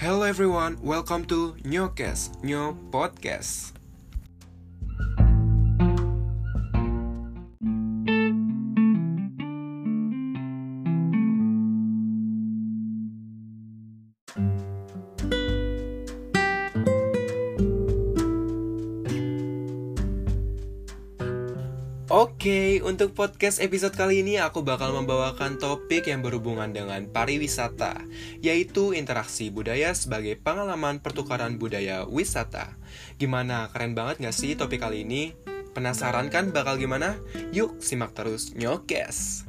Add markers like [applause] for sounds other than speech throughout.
Hello everyone, welcome to Nyokes, Nyo Podcast. Untuk podcast episode kali ini aku bakal membawakan topik yang berhubungan dengan pariwisata, yaitu interaksi budaya sebagai pengalaman pertukaran budaya wisata. Gimana, keren banget gak sih topik kali ini? Penasaran kan bakal gimana? Yuk, simak terus nyokes!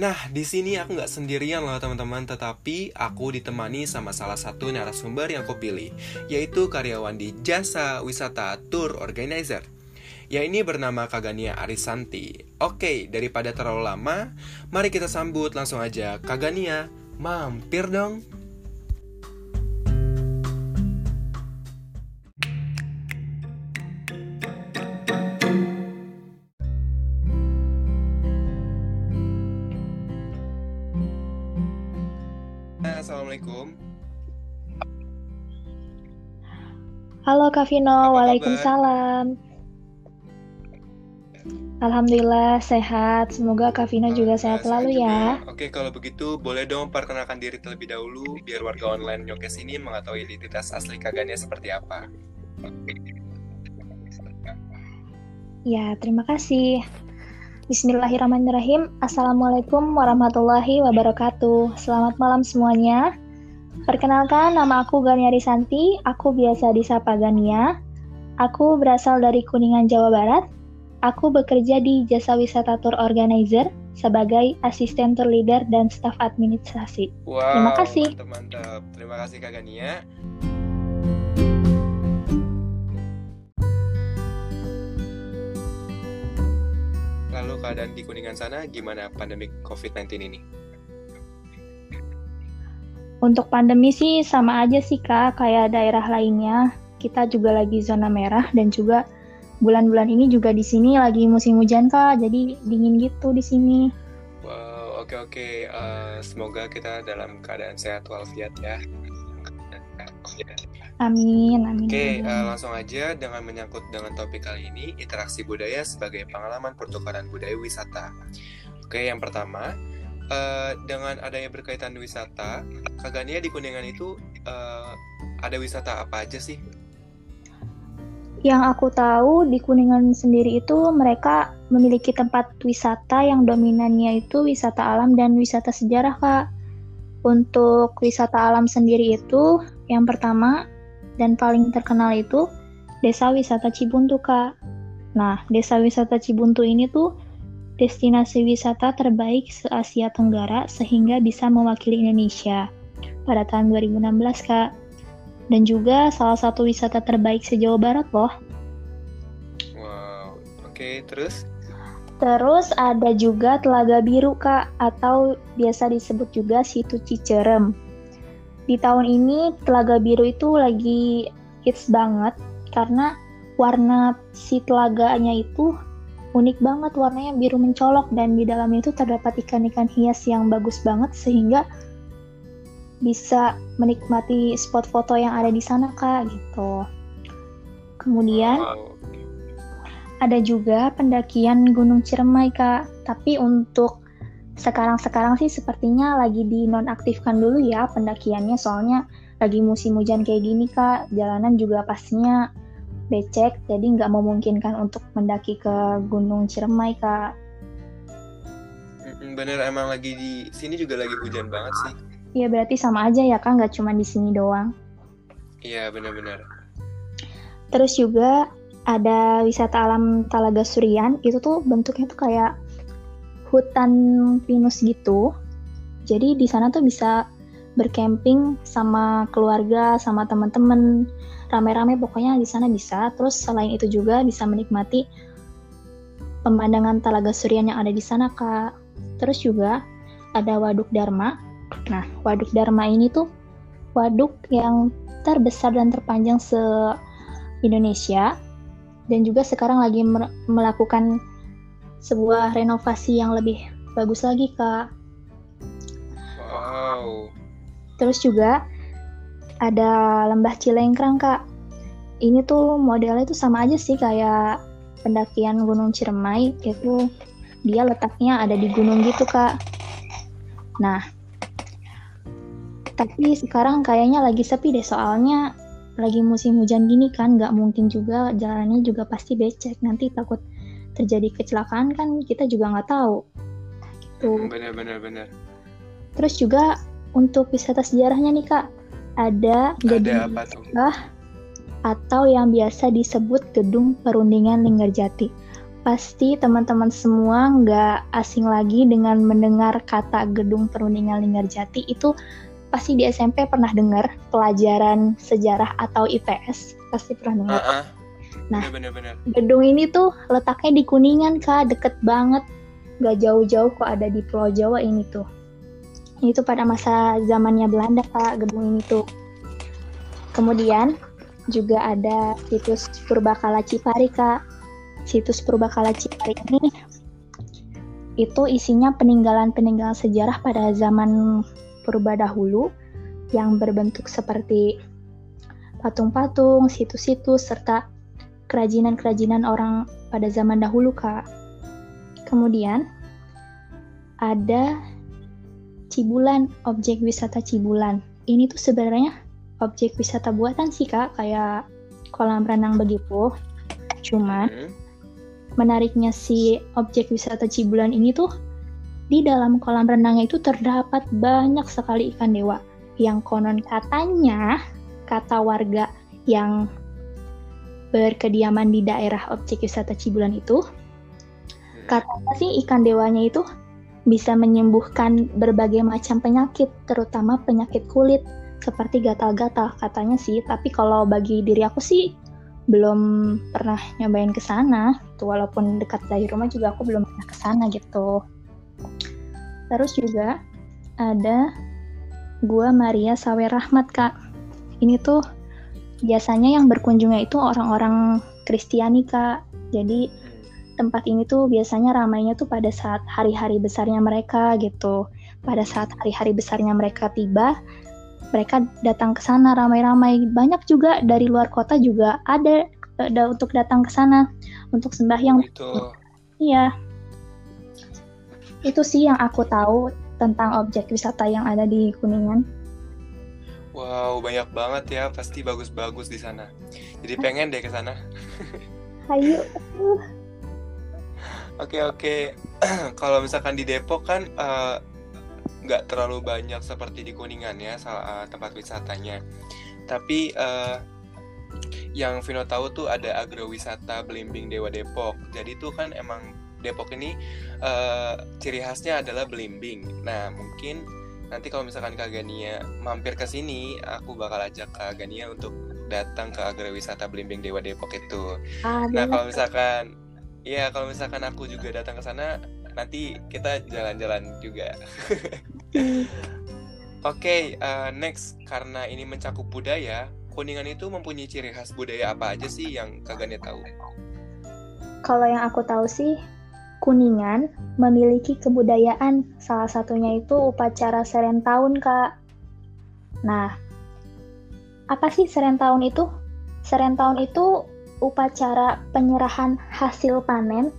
Nah, di sini aku nggak sendirian loh teman-teman, tetapi aku ditemani sama salah satu narasumber yang aku pilih, yaitu karyawan di jasa wisata tour organizer yang ini bernama Kagania Arisanti. Oke, daripada terlalu lama, mari kita sambut langsung aja Kagania. Mampir dong. Assalamualaikum. Halo Kak Vino, Waalaikumsalam. Alhamdulillah sehat. Semoga Kak Vina juga sehat selalu ya. Oke, kalau begitu boleh dong perkenalkan diri terlebih dahulu biar warga online Nyokes ini mengetahui identitas asli Kagania seperti apa. Ya, terima kasih. Bismillahirrahmanirrahim. Assalamualaikum warahmatullahi wabarakatuh. Selamat malam semuanya. Perkenalkan, nama aku Gania Risanti. Aku biasa disapa Gania. Aku berasal dari Kuningan, Jawa Barat Aku bekerja di Jasa Wisata Tour Organizer sebagai asisten tour leader dan staf administrasi. Wow, Terima kasih. Mantap, mantap. Terima kasih Kak Gania. Lalu keadaan di Kuningan sana gimana pandemi COVID-19 ini? Untuk pandemi sih sama aja sih Kak, kayak daerah lainnya. Kita juga lagi zona merah dan juga bulan-bulan ini juga di sini lagi musim hujan kak, jadi dingin gitu di sini. Wow, oke okay, oke. Okay. Uh, eh, semoga kita dalam keadaan sehat walafiat ya. Amin, amin. Oke, okay, uh, eh, langsung aja dengan menyangkut dengan topik kali ini, interaksi budaya sebagai pengalaman pertukaran budaya wisata. Oke, okay, yang pertama, uh, dengan adanya berkaitan wisata, Kagania di Kuningan itu uh, ada wisata apa aja sih? Yang aku tahu di Kuningan sendiri itu mereka memiliki tempat wisata yang dominannya itu wisata alam dan wisata sejarah, Kak. Untuk wisata alam sendiri itu yang pertama dan paling terkenal itu Desa Wisata Cibuntu, Kak. Nah, Desa Wisata Cibuntu ini tuh destinasi wisata terbaik se-Asia Tenggara sehingga bisa mewakili Indonesia pada tahun 2016, Kak dan juga salah satu wisata terbaik se-Jawa Barat loh. Wow, oke okay, terus? Terus ada juga Telaga Biru Kak, atau biasa disebut juga Situ Cicerem. Di tahun ini Telaga Biru itu lagi hits banget karena warna si telaganya itu unik banget warnanya biru mencolok dan di dalamnya itu terdapat ikan-ikan hias yang bagus banget sehingga bisa menikmati spot foto yang ada di sana kak gitu. Kemudian ada juga pendakian Gunung Ciremai kak, tapi untuk sekarang-sekarang sih sepertinya lagi dinonaktifkan dulu ya pendakiannya soalnya lagi musim hujan kayak gini kak, jalanan juga pastinya becek jadi nggak memungkinkan untuk mendaki ke Gunung Ciremai kak. Bener emang lagi di sini juga lagi hujan banget sih. Iya berarti sama aja ya kan, nggak cuma di sini doang. Iya benar-benar. Terus juga ada wisata alam Talaga Surian, itu tuh bentuknya tuh kayak hutan pinus gitu. Jadi di sana tuh bisa bercamping sama keluarga, sama teman-teman, rame-rame pokoknya di sana bisa. Terus selain itu juga bisa menikmati pemandangan Talaga Surian yang ada di sana, Kak. Terus juga ada Waduk Dharma, Nah, Waduk Dharma ini tuh waduk yang terbesar dan terpanjang se-Indonesia dan juga sekarang lagi melakukan sebuah renovasi yang lebih bagus lagi, Kak. Wow. Terus juga ada lembah Cilengkrang kak. Ini tuh modelnya tuh sama aja sih kayak pendakian Gunung Ciremai itu dia letaknya ada di gunung gitu kak. Nah, tapi sekarang kayaknya lagi sepi deh soalnya lagi musim hujan gini kan nggak mungkin juga jalannya juga pasti becek. Nanti takut terjadi kecelakaan kan kita juga nggak tahu. Gitu. Bener bener bener. Terus juga untuk wisata sejarahnya nih kak ada gedung apa tuh? atau yang biasa disebut gedung perundingan Linggarjati pasti teman-teman semua nggak asing lagi dengan mendengar kata gedung perundingan Linggarjati itu pasti di SMP pernah dengar pelajaran sejarah atau IPS pasti pernah dengar. Uh -uh. Nah, bener, bener, gedung ini tuh letaknya di Kuningan kak, deket banget, gak jauh-jauh kok ada di Pulau Jawa ini tuh. Ini tuh pada masa zamannya Belanda kak, gedung ini tuh. Kemudian juga ada situs Purbakala Cipari kak. Situs Purbakala Cipari ini itu isinya peninggalan-peninggalan sejarah pada zaman purba dahulu yang berbentuk seperti patung-patung, situs-situs, serta kerajinan-kerajinan orang pada zaman dahulu, Kak. Kemudian, ada Cibulan, objek wisata Cibulan. Ini tuh sebenarnya objek wisata buatan sih, Kak, kayak kolam renang begitu. Cuman, hmm. menariknya si objek wisata Cibulan ini tuh di dalam kolam renangnya itu terdapat banyak sekali ikan dewa. Yang konon katanya kata warga yang berkediaman di daerah objek wisata Cibulan itu katanya sih ikan dewanya itu bisa menyembuhkan berbagai macam penyakit terutama penyakit kulit seperti gatal-gatal katanya sih. Tapi kalau bagi diri aku sih belum pernah nyobain ke sana. Walaupun dekat dari rumah juga aku belum pernah ke sana gitu Terus juga ada Gua Maria Sawer Rahmat, Kak. Ini tuh biasanya yang berkunjungnya itu orang-orang Kristiani, Kak. Jadi tempat ini tuh biasanya ramainya tuh pada saat hari-hari besarnya mereka gitu. Pada saat hari-hari besarnya mereka tiba, mereka datang ke sana ramai-ramai. Banyak juga dari luar kota juga ada, ada untuk datang ke sana untuk sembahyang. Iya, itu sih yang aku tahu tentang objek wisata yang ada di Kuningan. Wow, banyak banget ya, pasti bagus-bagus di sana. Jadi pengen deh ke sana. Ayo. [laughs] Oke oke, [clears throat] kalau misalkan di Depok kan eh, nggak uh, terlalu banyak seperti di Kuningan ya uh, tempat wisatanya. Tapi uh, yang Vino tahu tuh ada agrowisata Belimbing Dewa Depok. Jadi tuh kan emang Depok ini uh, ciri khasnya adalah belimbing. Nah, mungkin nanti kalau misalkan Kak Gania mampir ke sini, aku bakal ajak Kak Gania untuk datang ke agrowisata Belimbing Dewa Depok itu. Ah, nah, kalau misalkan ya kalau misalkan aku juga datang ke sana, nanti kita jalan-jalan juga. [laughs] Oke, okay, uh, eh, next karena ini mencakup budaya, Kuningan itu mempunyai ciri khas budaya apa aja sih yang Kak Gania tahu? Kalau yang aku tahu sih Kuningan memiliki kebudayaan, salah satunya itu upacara seren tahun, Kak. Nah, apa sih seren tahun itu? Seren tahun itu upacara penyerahan hasil panen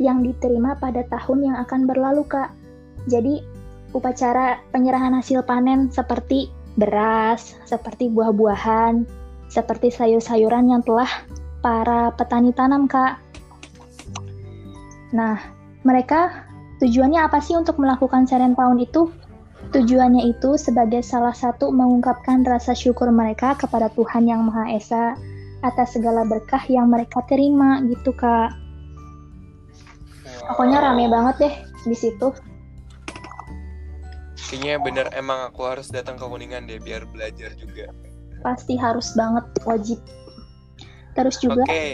yang diterima pada tahun yang akan berlalu, Kak. Jadi, upacara penyerahan hasil panen seperti beras, seperti buah-buahan, seperti sayur-sayuran yang telah para petani tanam, Kak. Nah, mereka tujuannya apa sih untuk melakukan seren tahun itu? Tujuannya itu sebagai salah satu mengungkapkan rasa syukur mereka kepada Tuhan Yang Maha Esa atas segala berkah yang mereka terima gitu kak. Pokoknya rame banget deh di situ. Kayaknya bener emang aku harus datang ke Kuningan deh biar belajar juga. Pasti harus banget wajib. Terus juga. Oke, okay.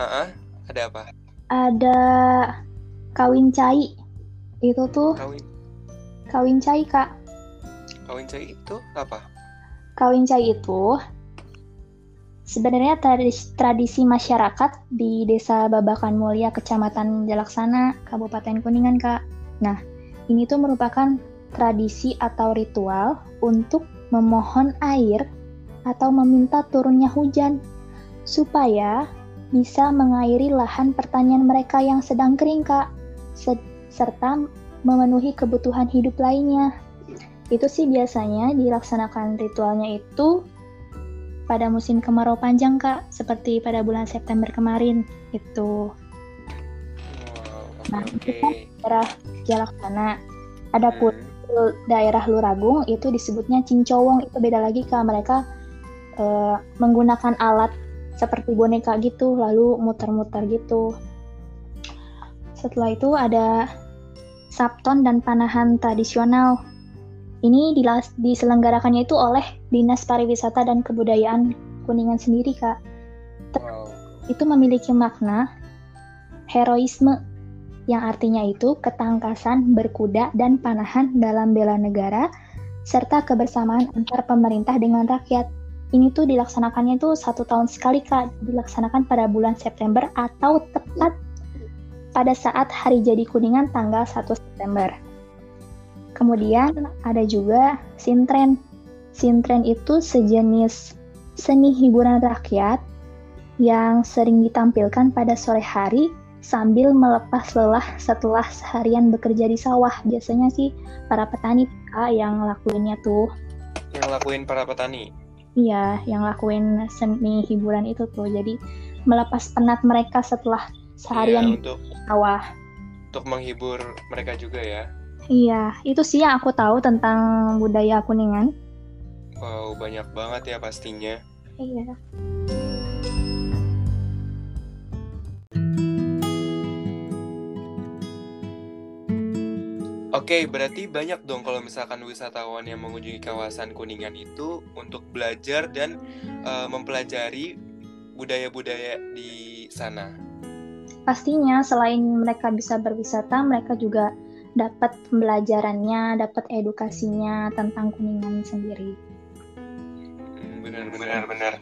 uh -uh. ada apa? Ada kawin cai. Itu tuh kawin. Kawin cai kak. Kawin cai itu apa? Kawin cai itu sebenarnya tradisi, tradisi masyarakat di desa Babakan Mulia kecamatan Jalaksana Kabupaten Kuningan kak. Nah ini tuh merupakan tradisi atau ritual untuk memohon air atau meminta turunnya hujan supaya bisa mengairi lahan pertanian mereka yang sedang kering, Kak, serta memenuhi kebutuhan hidup lainnya. Itu sih biasanya dilaksanakan ritualnya itu pada musim kemarau panjang, Kak, seperti pada bulan September kemarin. Itu. nah, okay. itu kan daerah Jalaksana. Adapun hmm. daerah Luragung itu disebutnya Cincowong, itu beda lagi, Kak. Mereka uh, menggunakan alat seperti boneka gitu, lalu muter-muter gitu. Setelah itu ada sabton dan panahan tradisional ini diselenggarakannya itu oleh Dinas Pariwisata dan Kebudayaan Kuningan sendiri, Kak. Wow. Itu memiliki makna heroisme yang artinya itu ketangkasan berkuda dan panahan dalam bela negara serta kebersamaan antar pemerintah dengan rakyat. Ini tuh dilaksanakannya tuh satu tahun sekali kak, dilaksanakan pada bulan September atau tepat pada saat hari jadi Kuningan tanggal 1 September. Kemudian ada juga sintren. Sintren itu sejenis seni hiburan rakyat yang sering ditampilkan pada sore hari sambil melepas lelah setelah seharian bekerja di sawah. Biasanya sih para petani Kak, yang lakuinnya tuh. Yang lakuin para petani? Iya, yang lakuin seni hiburan itu tuh. Jadi melepas penat mereka setelah seharian ya, untuk, sawah. Untuk menghibur mereka juga ya. Iya, itu sih yang aku tahu tentang budaya Kuningan. Wow, banyak banget ya pastinya. Iya. Oke, berarti banyak dong kalau misalkan wisatawan yang mengunjungi kawasan Kuningan itu untuk belajar dan uh, mempelajari budaya-budaya di sana. Pastinya selain mereka bisa berwisata, mereka juga dapat pembelajarannya, dapat edukasinya tentang kuningan sendiri. Benar, benar, benar.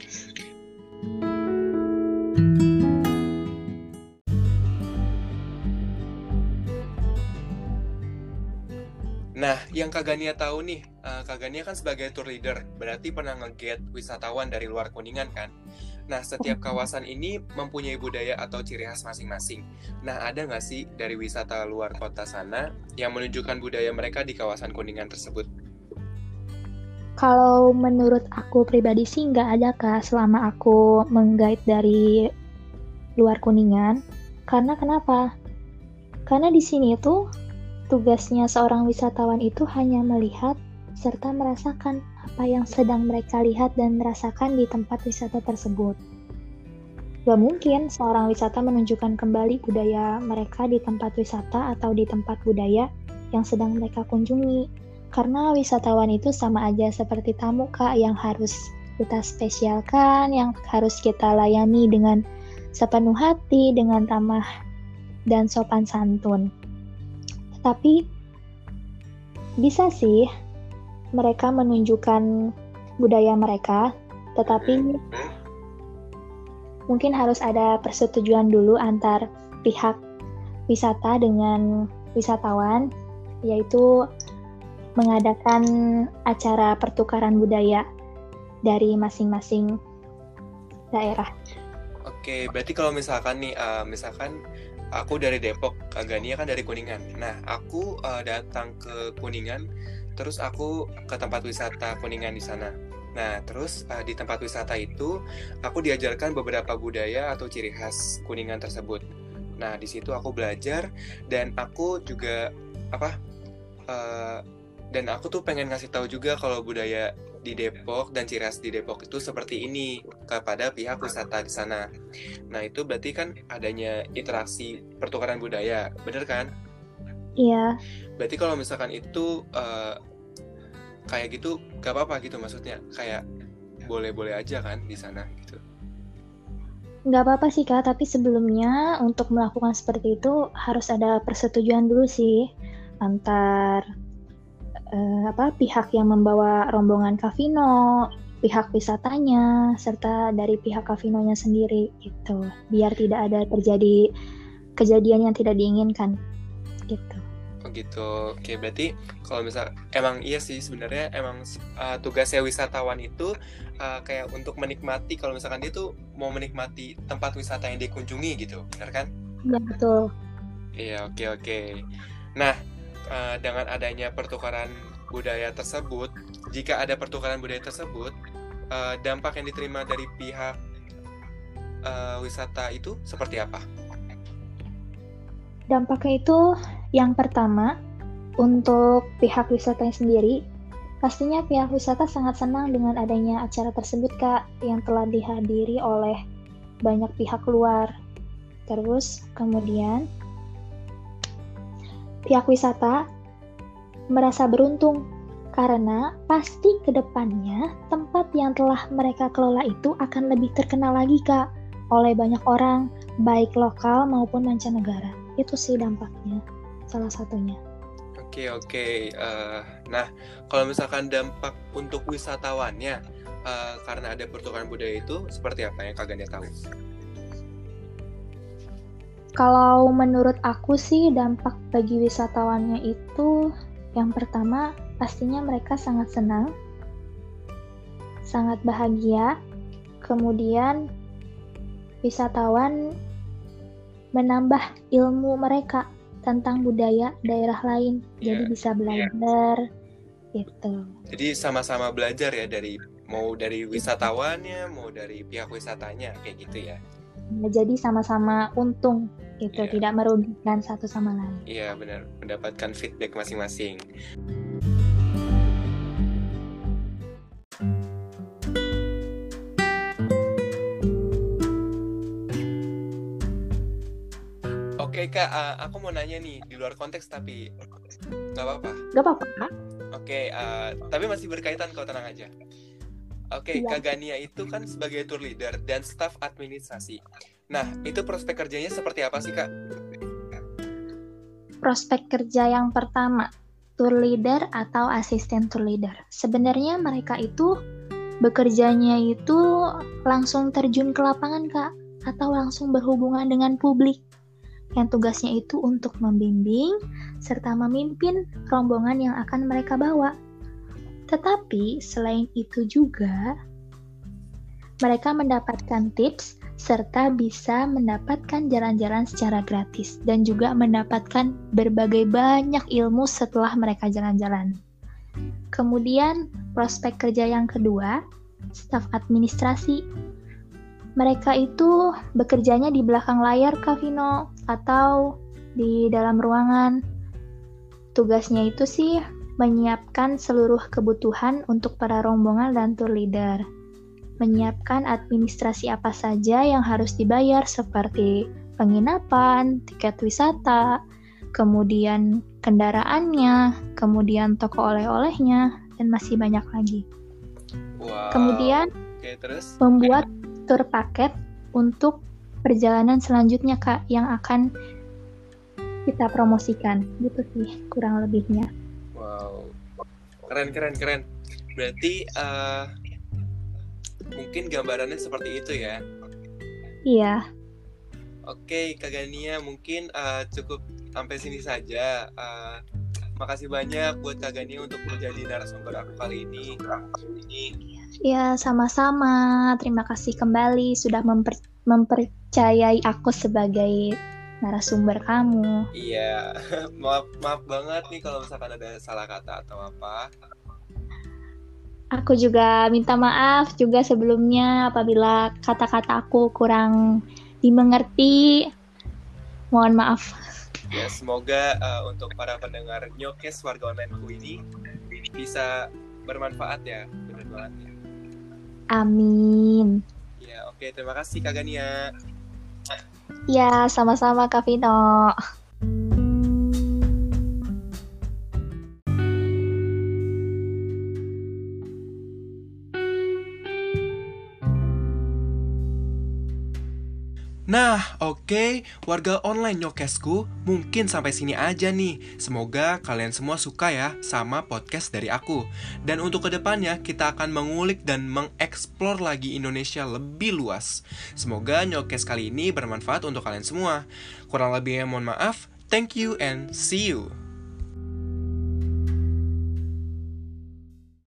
Nah, yang Kak Gania tahu nih, uh, Kak Gania kan sebagai tour leader, berarti pernah nge wisatawan dari luar Kuningan kan? Nah, setiap kawasan ini mempunyai budaya atau ciri khas masing-masing. Nah, ada nggak sih dari wisata luar kota sana yang menunjukkan budaya mereka di kawasan Kuningan tersebut? Kalau menurut aku pribadi sih nggak ada kak selama aku menggait dari luar Kuningan. Karena kenapa? Karena di sini tuh Tugasnya seorang wisatawan itu hanya melihat serta merasakan apa yang sedang mereka lihat dan merasakan di tempat wisata tersebut. Gak mungkin seorang wisata menunjukkan kembali budaya mereka di tempat wisata atau di tempat budaya yang sedang mereka kunjungi. Karena wisatawan itu sama aja seperti tamu kak yang harus kita spesialkan, yang harus kita layani dengan sepenuh hati, dengan ramah dan sopan santun. Tapi bisa sih mereka menunjukkan budaya mereka, tetapi mungkin harus ada persetujuan dulu antar pihak wisata dengan wisatawan, yaitu mengadakan acara pertukaran budaya dari masing-masing daerah. Oke, berarti kalau misalkan nih, uh, misalkan aku dari Depok, Gania kan dari Kuningan. Nah, aku uh, datang ke Kuningan, terus aku ke tempat wisata Kuningan di sana. Nah, terus uh, di tempat wisata itu aku diajarkan beberapa budaya atau ciri khas Kuningan tersebut. Nah, di situ aku belajar dan aku juga apa? Uh, dan aku tuh pengen ngasih tahu juga kalau budaya di Depok dan ciri khas di Depok itu seperti ini kepada pihak wisata di sana. Nah itu berarti kan adanya interaksi pertukaran budaya, bener kan? Iya. Berarti kalau misalkan itu uh, kayak gitu, gak apa-apa gitu maksudnya, kayak boleh-boleh aja kan di sana gitu. Gak apa-apa sih kak, tapi sebelumnya untuk melakukan seperti itu harus ada persetujuan dulu sih antar uh, apa pihak yang membawa rombongan Kavino, pihak wisatanya, serta dari pihak Kavinonya sendiri gitu. Biar tidak ada terjadi kejadian yang tidak diinginkan gitu. Oh gitu. Oke, berarti kalau misal emang iya sih sebenarnya emang uh, tugasnya wisatawan itu uh, kayak untuk menikmati kalau misalkan dia tuh mau menikmati tempat wisata yang dikunjungi gitu, benar kan? Iya betul. Iya, oke oke. Nah, uh, dengan adanya pertukaran budaya tersebut, jika ada pertukaran budaya tersebut, uh, dampak yang diterima dari pihak uh, wisata itu seperti apa? Dampaknya itu yang pertama, untuk pihak wisata sendiri, pastinya pihak wisata sangat senang dengan adanya acara tersebut, Kak, yang telah dihadiri oleh banyak pihak luar. Terus, kemudian, pihak wisata merasa beruntung karena pasti ke depannya tempat yang telah mereka kelola itu akan lebih terkenal lagi, Kak, oleh banyak orang, baik lokal maupun mancanegara. Itu sih dampaknya salah satunya. Oke oke. Uh, nah kalau misalkan dampak untuk wisatawannya uh, karena ada pertukaran budaya itu seperti apa yang kagaknya tahu? Kalau menurut aku sih dampak bagi wisatawannya itu yang pertama pastinya mereka sangat senang, sangat bahagia. Kemudian wisatawan menambah ilmu mereka tentang budaya daerah lain. Yeah. Jadi bisa iya. belajar yeah. gitu. Jadi sama-sama belajar ya dari mau dari wisatawannya, mau dari pihak wisatanya kayak gitu ya. Nah, jadi sama-sama untung gitu, yeah. tidak merugikan satu sama lain. Iya, yeah, benar, mendapatkan feedback masing-masing. Oke kak, uh, aku mau nanya nih di luar konteks tapi nggak apa-apa. Nggak apa-apa. Oke, uh, tapi masih berkaitan kau tenang aja. Oke, ya. Kak Gania itu kan sebagai tour leader dan staff administrasi. Nah, itu prospek kerjanya seperti apa sih kak? Prospek kerja yang pertama, tour leader atau asisten tour leader. Sebenarnya mereka itu bekerjanya itu langsung terjun ke lapangan kak, atau langsung berhubungan dengan publik yang tugasnya itu untuk membimbing serta memimpin rombongan yang akan mereka bawa. Tetapi selain itu juga, mereka mendapatkan tips serta bisa mendapatkan jalan-jalan secara gratis dan juga mendapatkan berbagai banyak ilmu setelah mereka jalan-jalan. Kemudian, prospek kerja yang kedua, staf administrasi mereka itu bekerjanya di belakang layar Kavino atau di dalam ruangan. Tugasnya itu sih menyiapkan seluruh kebutuhan untuk para rombongan dan tour leader. Menyiapkan administrasi apa saja yang harus dibayar seperti penginapan, tiket wisata, kemudian kendaraannya, kemudian toko oleh-olehnya, dan masih banyak lagi. Wow. Kemudian okay, terus? membuat tur paket untuk perjalanan selanjutnya kak yang akan kita promosikan gitu sih kurang lebihnya. Wow, keren keren keren. Berarti uh, mungkin gambarannya seperti itu ya? Iya. Oke, Kak Gania, mungkin uh, cukup sampai sini saja. Uh, makasih banyak buat Kak Gania untuk menjadi narasumber aku kali ini. ini Ya, sama-sama. Terima kasih kembali sudah memper mempercayai aku sebagai narasumber kamu. Iya, [laughs] maaf maaf banget nih kalau misalkan ada salah kata atau apa. Aku juga minta maaf juga sebelumnya apabila kata-kata aku kurang dimengerti. Mohon maaf. Ya, semoga uh, untuk para pendengar Nyokes warga onlineku ini bisa bermanfaat ya, benar banget ya. Amin. Ya, oke. Terima kasih Kak Gania. Ya, sama-sama Kak Vino. Nah, oke, okay, warga online nyokesku, mungkin sampai sini aja nih. Semoga kalian semua suka ya sama podcast dari aku. Dan untuk ke depannya, kita akan mengulik dan mengeksplor lagi Indonesia lebih luas. Semoga nyokes kali ini bermanfaat untuk kalian semua. Kurang lebihnya mohon maaf. Thank you and see you.